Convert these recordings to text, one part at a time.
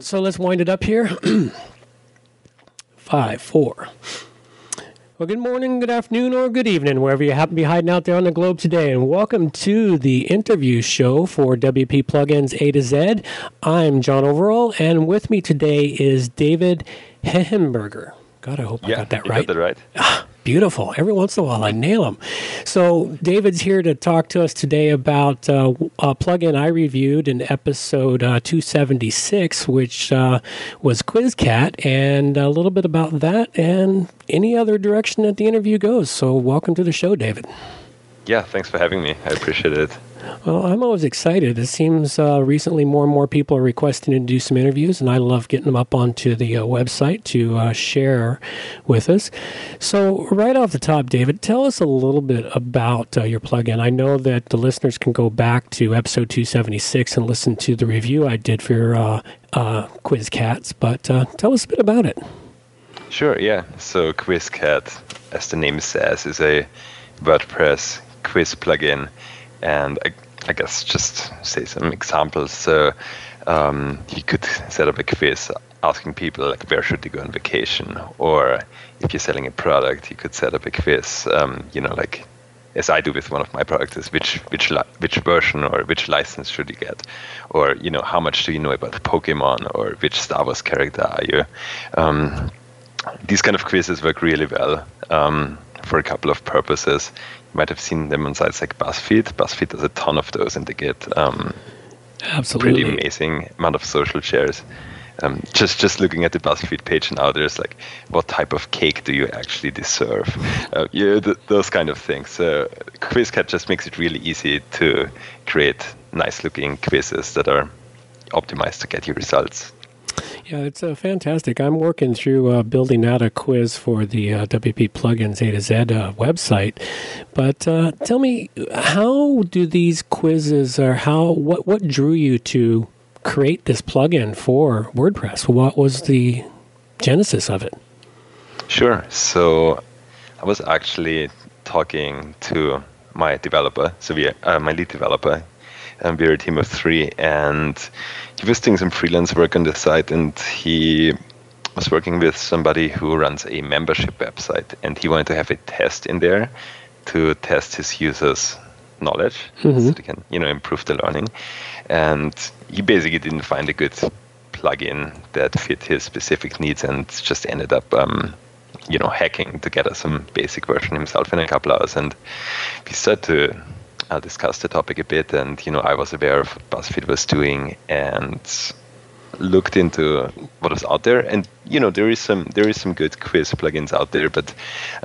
So let's wind it up here. Five, four. Well, good morning, good afternoon, or good evening, wherever you happen to be hiding out there on the globe today. And welcome to the interview show for WP Plugins A to Z. I'm John Overall, and with me today is David Hehenberger. God, I hope yeah, I got that you right. Got that right. Ah, Beautiful. Every once in a while, I nail them. So, David's here to talk to us today about uh, a plugin I reviewed in episode uh, 276, which uh, was QuizCat, and a little bit about that and any other direction that the interview goes. So, welcome to the show, David. Yeah, thanks for having me. I appreciate it. Well, I'm always excited. It seems uh, recently more and more people are requesting to do some interviews, and I love getting them up onto the uh, website to uh, share with us. So, right off the top, David, tell us a little bit about uh, your plugin. I know that the listeners can go back to episode 276 and listen to the review I did for your uh, uh, QuizCats, but tell us a bit about it. Sure, yeah. So, QuizCat, as the name says, is a WordPress quiz plugin and I, I guess just say some examples. So um, you could set up a quiz asking people like where should they go on vacation, or if you're selling a product, you could set up a quiz. Um, you know, like as I do with one of my products, is which which li- which version or which license should you get, or you know how much do you know about Pokemon, or which Star Wars character are you? Um, these kind of quizzes work really well um, for a couple of purposes might have seen them on sites like BuzzFeed. BuzzFeed does a ton of those, and they get um, absolutely pretty amazing amount of social shares. Um, just just looking at the BuzzFeed page now, there's like, what type of cake do you actually deserve? Uh, yeah, th- those kind of things. So QuizCat just makes it really easy to create nice-looking quizzes that are optimized to get you results. Yeah, it's uh, fantastic. I'm working through uh, building out a quiz for the uh, WP Plugins A to Z uh, website. But uh, tell me, how do these quizzes, or how what what drew you to create this plugin for WordPress? What was the genesis of it? Sure. So I was actually talking to my developer, so we, uh, my lead developer, and we're a team of three, and he was doing some freelance work on the site, and he was working with somebody who runs a membership website, and he wanted to have a test in there to test his users' knowledge mm-hmm. so they can, you know, improve the learning. And he basically didn't find a good plugin that fit his specific needs, and just ended up. Um, you know, hacking to get together some basic version himself in a couple hours, and we started to uh, discussed the topic a bit, and you know, I was aware of what BuzzFeed was doing and looked into what was out there. And you know, there is some there is some good quiz plugins out there, but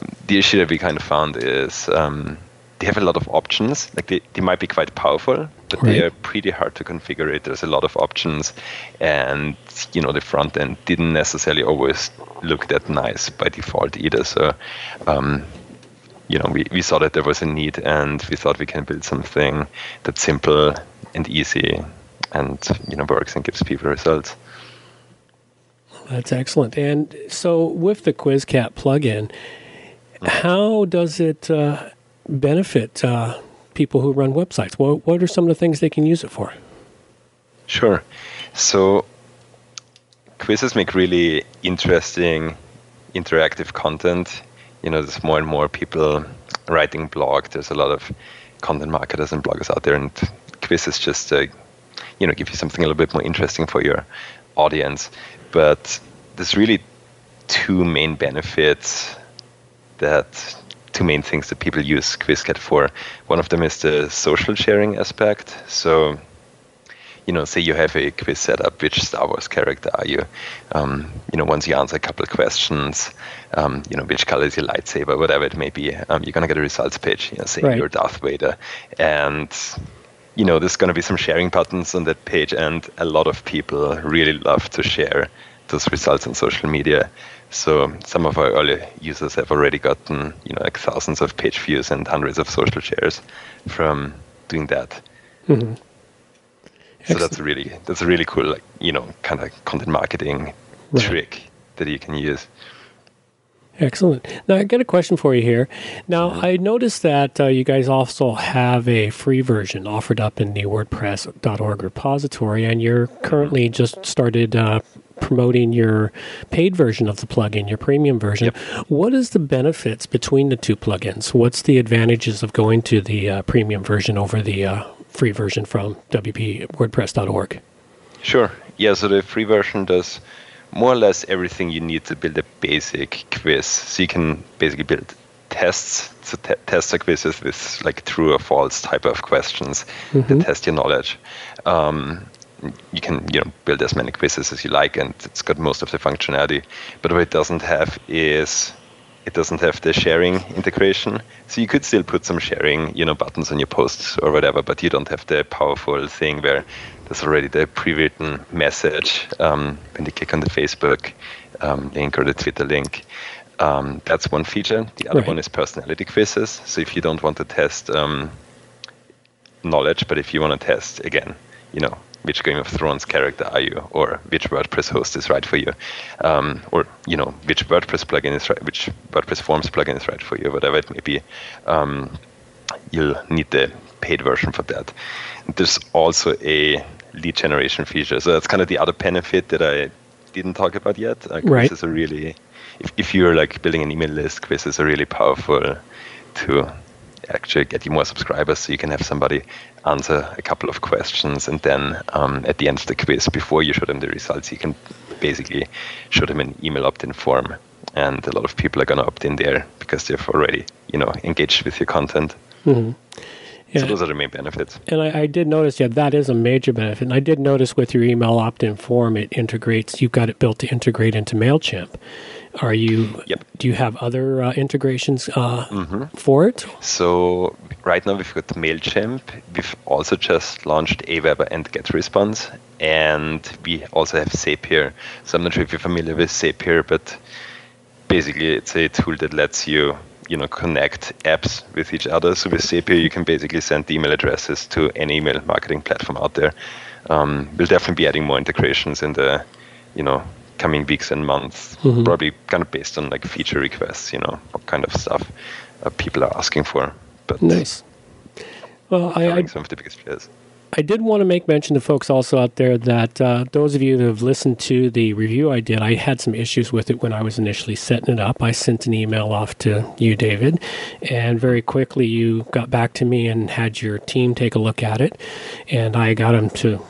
um, the issue that we kind of found is um, they have a lot of options. Like they, they might be quite powerful, but right. they are pretty hard to configure. It. There's a lot of options, and you know, the front end didn't necessarily always look that nice by default either. So. Um, you know, we, we saw that there was a need and we thought we can build something that's simple and easy and, you know, works and gives people results. That's excellent. And so with the QuizCat plugin, mm-hmm. how does it uh, benefit uh, people who run websites? What, what are some of the things they can use it for? Sure. So quizzes make really interesting interactive content you know, there's more and more people writing blog. There's a lot of content marketers and bloggers out there, and quizzes just, uh, you know, give you something a little bit more interesting for your audience. But there's really two main benefits that two main things that people use QuizCat for. One of them is the social sharing aspect. So you know, say you have a quiz set up, which Star Wars character are you? Um, you know, once you answer a couple of questions, um, you know, which color is your lightsaber, whatever it may be, um, you're gonna get a results page, you know, saying right. you're Darth Vader, and you know, there's gonna be some sharing buttons on that page, and a lot of people really love to share those results on social media. So some of our early users have already gotten, you know, like thousands of page views and hundreds of social shares from doing that. Mm-hmm. So that's really that's a really cool, like you know, kind of content marketing right. trick that you can use. Excellent. Now, I got a question for you here. Now, I noticed that uh, you guys also have a free version offered up in the WordPress.org repository, and you're currently just started uh, promoting your paid version of the plugin, your premium version. Yep. What is the benefits between the two plugins? What's the advantages of going to the uh, premium version over the uh, free version from WP Sure. Yeah, so the free version does more or less everything you need to build a basic quiz. So you can basically build tests. So te- tests are quizzes with like true or false type of questions mm-hmm. that test your knowledge. Um, you can you know build as many quizzes as you like, and it's got most of the functionality. But what it doesn't have is it doesn't have the sharing integration. So you could still put some sharing, you know, buttons on your posts or whatever, but you don't have the powerful thing where there's already the pre-written message um, when they click on the Facebook um, link or the Twitter link. Um, that's one feature. The other right. one is personality quizzes. So if you don't want to test um, knowledge, but if you want to test again, you know, which Game of Thrones character are you, or which WordPress host is right for you, um, or you know which WordPress plugin is right, which WordPress Forms plugin is right for you, whatever it may be. Um, you'll need the paid version for that. There's also a lead generation feature, so that's kind of the other benefit that I didn't talk about yet. Uh, right. Quizzes are really, if, if you're like building an email list, this is a really powerful to actually get you more subscribers so you can have somebody answer a couple of questions and then um, at the end of the quiz before you show them the results you can basically show them an email opt-in form and a lot of people are going to opt in there because they've already you know engaged with your content mm-hmm. Yeah. So those are the main benefits. And I, I, did notice, yeah, that is a major benefit. And I did notice with your email opt-in form, it integrates. You've got it built to integrate into Mailchimp. Are you? Yep. Do you have other uh, integrations uh, mm-hmm. for it? So right now we've got Mailchimp. We've also just launched Aweber and GetResponse, and we also have Zapier. So I'm not sure if you're familiar with Zapier, but basically it's a tool that lets you you know connect apps with each other. So with Zapier, you can basically send email addresses to any email marketing platform out there. Um, we'll definitely be adding more integrations in the you know coming weeks and months, mm-hmm. probably kind of based on like feature requests, you know, what kind of stuff uh, people are asking for. But nice. Well, I, I some of the biggest players. I did want to make mention to folks also out there that uh, those of you who have listened to the review I did, I had some issues with it when I was initially setting it up. I sent an email off to you, David, and very quickly you got back to me and had your team take a look at it, and I got them to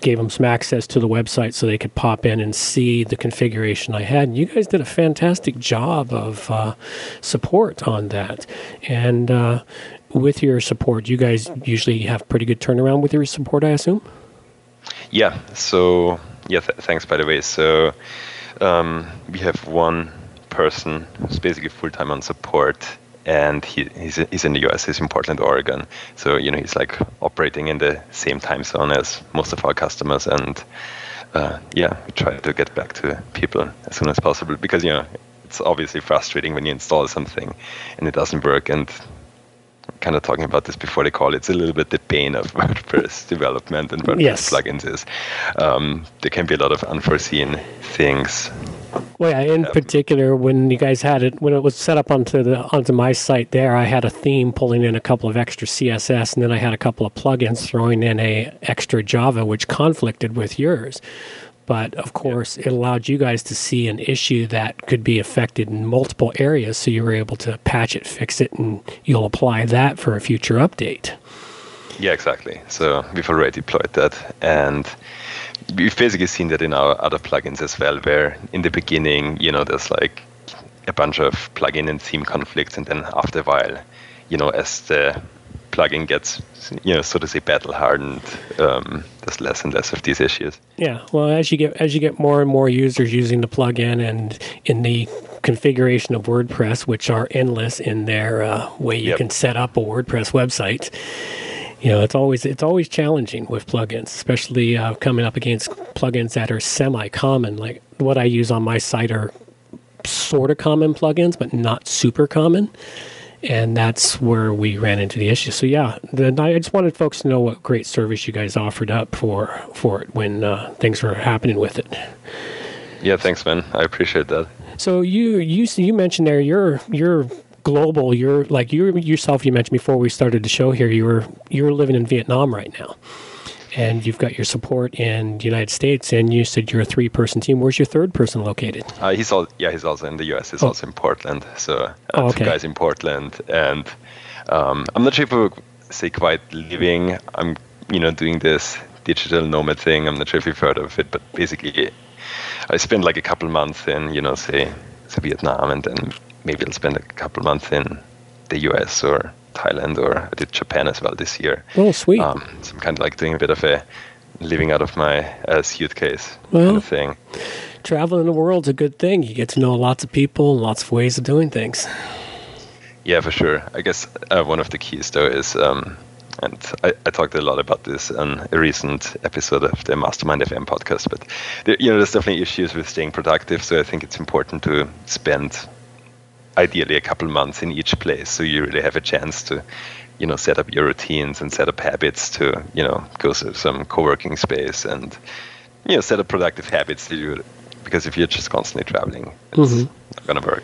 gave them some access to the website so they could pop in and see the configuration I had. And you guys did a fantastic job of uh, support on that. And uh, with your support, you guys usually have pretty good turnaround with your support, I assume? Yeah. So, yeah, th- thanks, by the way. So, um, we have one person who's basically full time on support and he, he's, he's in the US. He's in Portland, Oregon. So you know he's like operating in the same time zone as most of our customers, and uh, yeah, we try to get back to people as soon as possible because you know it's obviously frustrating when you install something and it doesn't work and kind of talking about this before the call. It's a little bit the pain of WordPress development and WordPress yes. plugins is um, there can be a lot of unforeseen things. Well, yeah, in particular, when you guys had it, when it was set up onto the onto my site there, I had a theme pulling in a couple of extra CSS, and then I had a couple of plugins throwing in a extra Java, which conflicted with yours. But of course, it allowed you guys to see an issue that could be affected in multiple areas. So you were able to patch it, fix it, and you'll apply that for a future update. Yeah, exactly. So we've already deployed that. And we've basically seen that in our other plugins as well, where in the beginning, you know, there's like a bunch of plugin and theme conflicts. And then after a while, you know, as the plugin gets, you know, so to say, battle hardened, um, there's less and less of these issues. Yeah, well, as you get as you get more and more users using the plugin, and in the configuration of WordPress, which are endless in their uh, way you yep. can set up a WordPress website. You know, it's always it's always challenging with plugins, especially uh, coming up against plugins that are semi-common. Like what I use on my site are sort of common plugins, but not super common and that's where we ran into the issue. So yeah, the, I just wanted folks to know what great service you guys offered up for for it when uh, things were happening with it. Yeah, thanks, man. I appreciate that. So you you you mentioned there you're you're global. You're like you yourself. You mentioned before we started the show here. You were you're living in Vietnam right now, and you've got your support in the United States. And you said you're a three person team. Where's your third person located? Uh, he's all yeah. He's also in the U.S. He's Oh. also in Portland. So uh, Oh, okay. two guys in Portland, and um, I'm not sure if I would say quite living. I'm you know doing this digital nomad thing. I'm not sure if you've heard of it, but basically, I spend like a couple months in you know say, say Vietnam, and then maybe I'll spend a couple months in the U.S. or Thailand or I did Japan as well this year. Oh, sweet. Um, so I'm kind of like doing a bit of a living out of my uh, suitcase Well, kind of thing. Traveling the world's a good thing. You get to know lots of people and lots of ways of doing things. Yeah, for sure. I guess uh, one of the keys, though, is, um, and I, I talked a lot about this on a recent episode of the Mastermind FM podcast, but there, you know, there's definitely issues with staying productive. So I think it's important to spend ideally a couple months in each place, so you really have a chance to, you know, set up your routines and set up habits to, you know, go to some co-working space and, you know, set up productive habits to do. it Because if you're just constantly traveling, it's Mhm. not gonna work.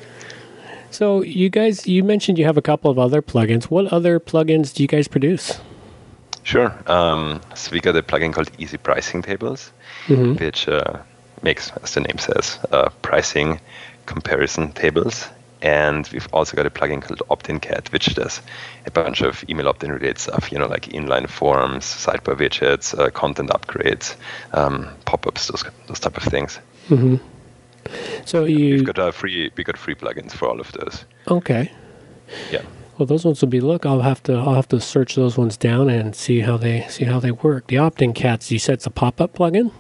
So you guys, you mentioned you have a couple of other plugins. What other plugins do you guys produce? Sure. Um, so we got a plugin called Easy Pricing Tables, Mhm. which uh, makes, as the name says, uh, pricing comparison tables. And we've also got a plugin called Opt-in Cat, which does a bunch of email opt-in related stuff, you know, like inline forms, sidebar widgets, uh, content upgrades, um, pop-ups, those, those type of things. Mm-hmm. So you We've got uh, free, we got free plugins for all of those. okay? Yeah. Well, those ones will be. Look, I'll have to. I'll have to search those ones down and see how they see how they work. The opt-in cats. You said it's a pop-up plugin.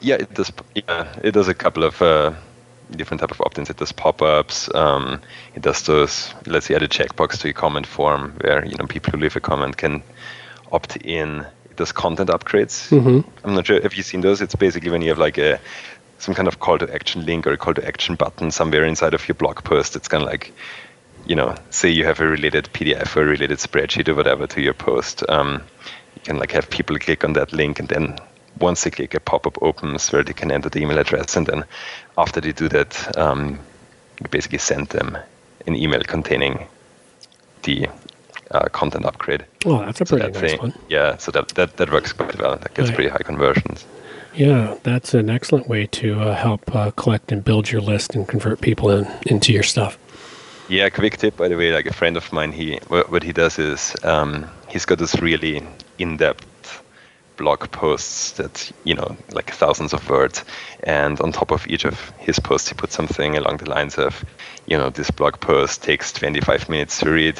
Yeah, it does. Yeah, it does a couple of uh, different type of opt-ins. It does pop-ups. Um, it does those. Let's say add a checkbox to your comment form where you know people who leave a comment can opt in. It does content upgrades. Mhm. I'm not sure. Have you've seen those? It's basically when you have like a some kind of call to action link or a call to action button somewhere inside of your blog post. It's kind of like you know, say you have a related PDF or a related spreadsheet or whatever to your post, um, you can like have people click on that link and then once they click, a pop-up opens where they can enter the email address and then after they do that, um, you basically send them an email containing the uh, content upgrade. Oh, that's a So pretty that nice thing- one. Yeah, so that, that, that works quite well. That gets Right. pretty high conversions. Yeah, that's an excellent way to uh, help uh, collect and build your list and convert people in, into your stuff. Yeah, quick tip by the way. Like a friend of mine, he what, what he does is um, he's got this really in-depth blog posts that you know like thousands of words, and on top of each of his posts, he puts something along the lines of, you know, this blog post takes 25 minutes to read.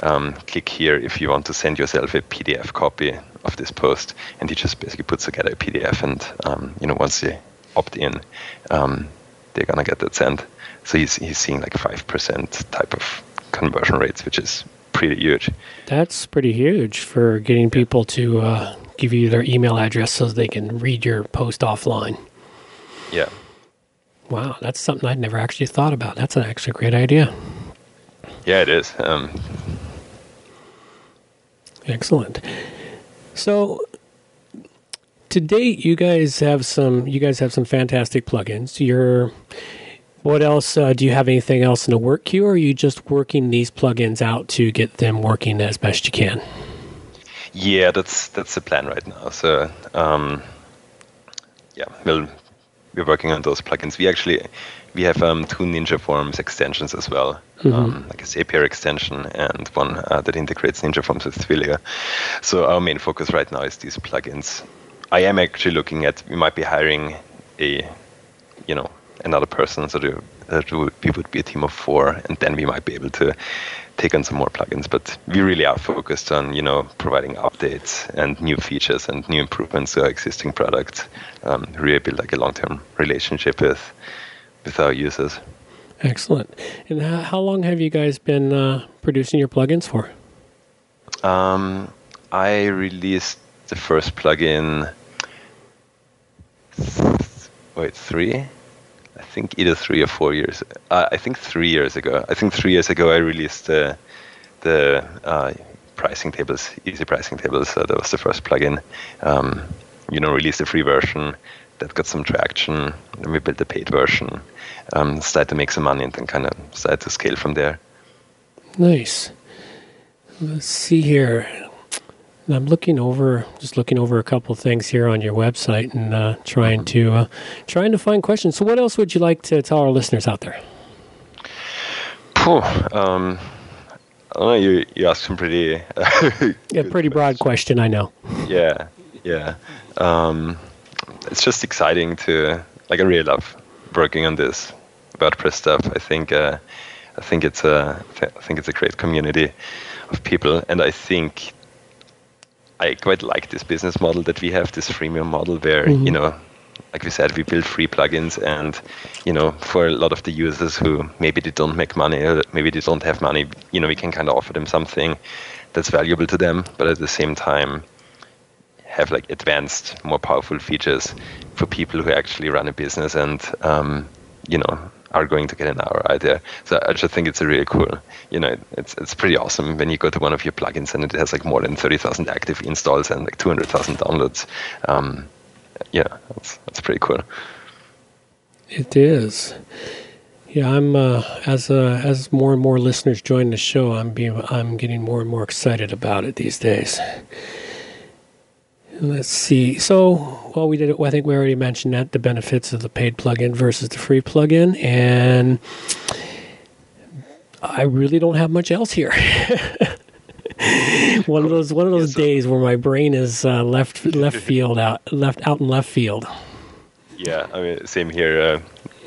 Um, click here if you want to send yourself a PDF copy of this post, and he just basically puts together a PDF, and um, you know once they opt in, um, they're gonna get that sent. So he's he's seeing like five percent type of conversion rates, which is pretty huge. That's pretty huge for getting people to uh, give you their email address so they can read your post offline. Yeah. Wow, that's something I'd never actually thought about. That's an actually great idea. Yeah, it is. Um, Excellent. So to date, you guys have some. You guys have some fantastic plugins. You're. What else? Uh, do you have anything else in the work queue, or are you just working these plugins out to get them working as best you can? Yeah, that's that's the plan right now. So um, yeah, we'll we're working on those plugins. We actually we have um, two Ninja Forms extensions as well, um, like a Zapier extension and one uh, that integrates Ninja Forms with Twilio. So our main focus right now is these plugins. I am actually looking at we might be hiring a you know another person so that we would be a team of four and then we might be able to take on some more plugins but we really are focused on you know providing updates and new features and new improvements to our existing product um, really build like a long-term relationship with with our users Excellent. And how, how long have you guys been uh, producing your plugins for? um, i released the first plugin wait three I think either three or four years. Uh, I think three years ago. I think three years ago I released the the uh, pricing tables, easy pricing tables. That was the first plugin. Um, you know, released a free version, that got some traction. Then we built the paid version, um, started to make some money, and then kind of started to scale from there. Nice. Let's see here. I'm looking over, just looking over a couple of things here on your website and uh, trying to uh, trying to find questions. So, what else would you like to tell our listeners out there? um, I know. You you asked some pretty yeah, pretty broad question. I know. Yeah, yeah. Um, it's just exciting to like. I really love working on this WordPress stuff. I think uh, I think it's a I think it's a great community of people, and I think I quite like this business model that we have, this freemium model, where mm-hmm. you know, like we said, we build free plugins, and you know, for a lot of the users who maybe they don't make money, or maybe they don't have money, you know, we can kind of offer them something that's valuable to them, but at the same time have like advanced, more powerful features for people who actually run a business and um, you know are going to get an hour there. So I just think it's a really cool, you know, it's it's pretty awesome when you go to one of your plugins and it has like more than 30,000 active installs and like 200,000 downloads. Um, yeah, that's, that's pretty cool. It is. Yeah, I'm uh, as uh, as more and more listeners join the show, I'm being I'm getting more and more excited about it these days. Let's see. So, well, we did. it. I think we already mentioned that the benefits of the paid plugin versus the free plugin, and I really don't have much else here. one of those one of those days where my brain is uh, left left field out left out in left field. Yeah, I mean, same here. Uh,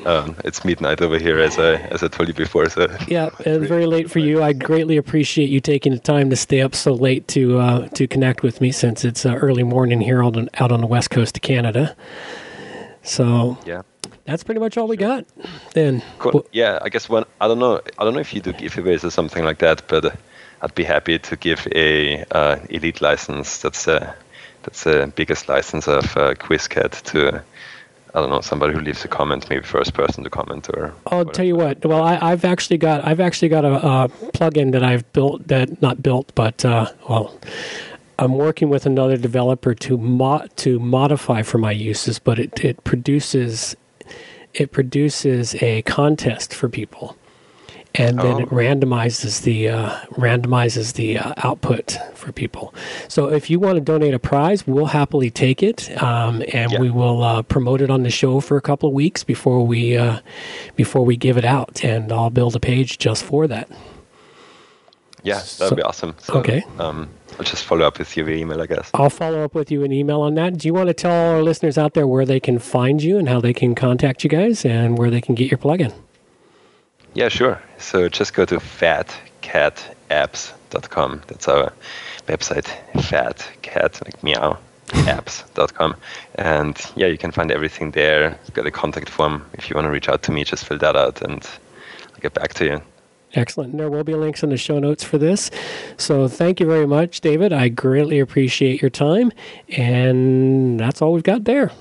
um, it's midnight over here, as I as I told you before. So yeah, it's very late for you. I greatly appreciate you taking the time to stay up so late to uh, to connect with me, since it's uh, early morning here on, out on the west coast of Canada. So yeah, that's pretty much all we got. Then cool. yeah, I guess one. I don't know. I don't know if you do giveaways or something like that, but uh, I'd be happy to give a uh, elite license. That's uh, that's the biggest license of uh, QuizCat to I don't know somebody who leaves a comment, maybe first person to comment or. I'll whatever. tell you what. Well, I, have actually got I've actually got a, a, plugin that I've built that not built, but uh, well, I'm working with another developer to mo- to modify for my uses, but it it produces it produces a contest for people and then oh. it randomizes the uh, randomizes the uh, output for people. So if you want to donate a prize, we'll happily take it, um, and yeah. we will uh, promote it on the show for a couple of weeks before we uh, before we give it out, and I'll build a page just for that. Yeah, that'd so, be awesome. So, okay. Um, I'll just follow up with you via email, I guess. I'll follow up with you an email on that. Do you want to tell our listeners out there where they can find you and how they can contact you guys and where they can get your plugin? Yeah, sure. So just go to fatcatapps.com. That's our website, fatcat, like meow, apps.com. And yeah, you can find everything there. got a contact form. If you want to reach out to me, just fill that out and I'll get back to you. Excellent. There will be links in the show notes for this. So thank you very much, David. I greatly appreciate your time. And that's all we've got there.